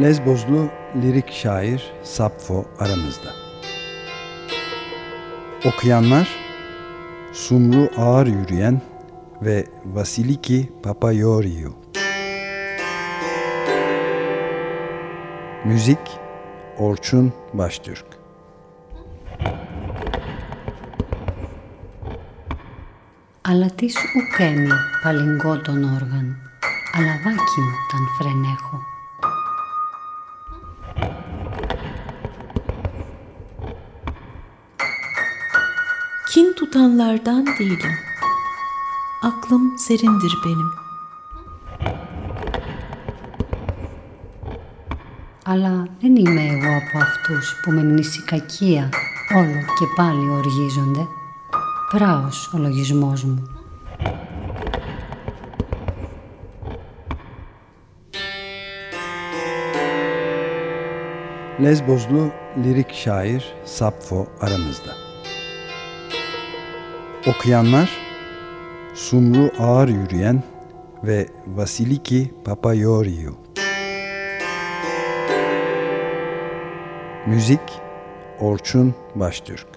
Lezbozlu lirik şair Sapfo aramızda. Okuyanlar Sumru Ağır Yürüyen ve Vasiliki Papayoriou. Müzik Orçun Baştürk. Αλλά τι σου ουκέμι παλιγκό τον όργαν, αλλά βάκι μου ταν φρενέχω. Kin tutanlardan değilim. Aklım serindir benim. Αλλά δεν είμαι εγώ από αυτούς που με μνήση κακία όλο και πάλι οργίζονται. Πράος ο λογισμός μου. Lezbozlu lirik şair Sapfo aramızda. Okuyanlar Sumru Ağır Yürüyen ve Vasiliki Papayoriou. Müzik Orçun Baştürk.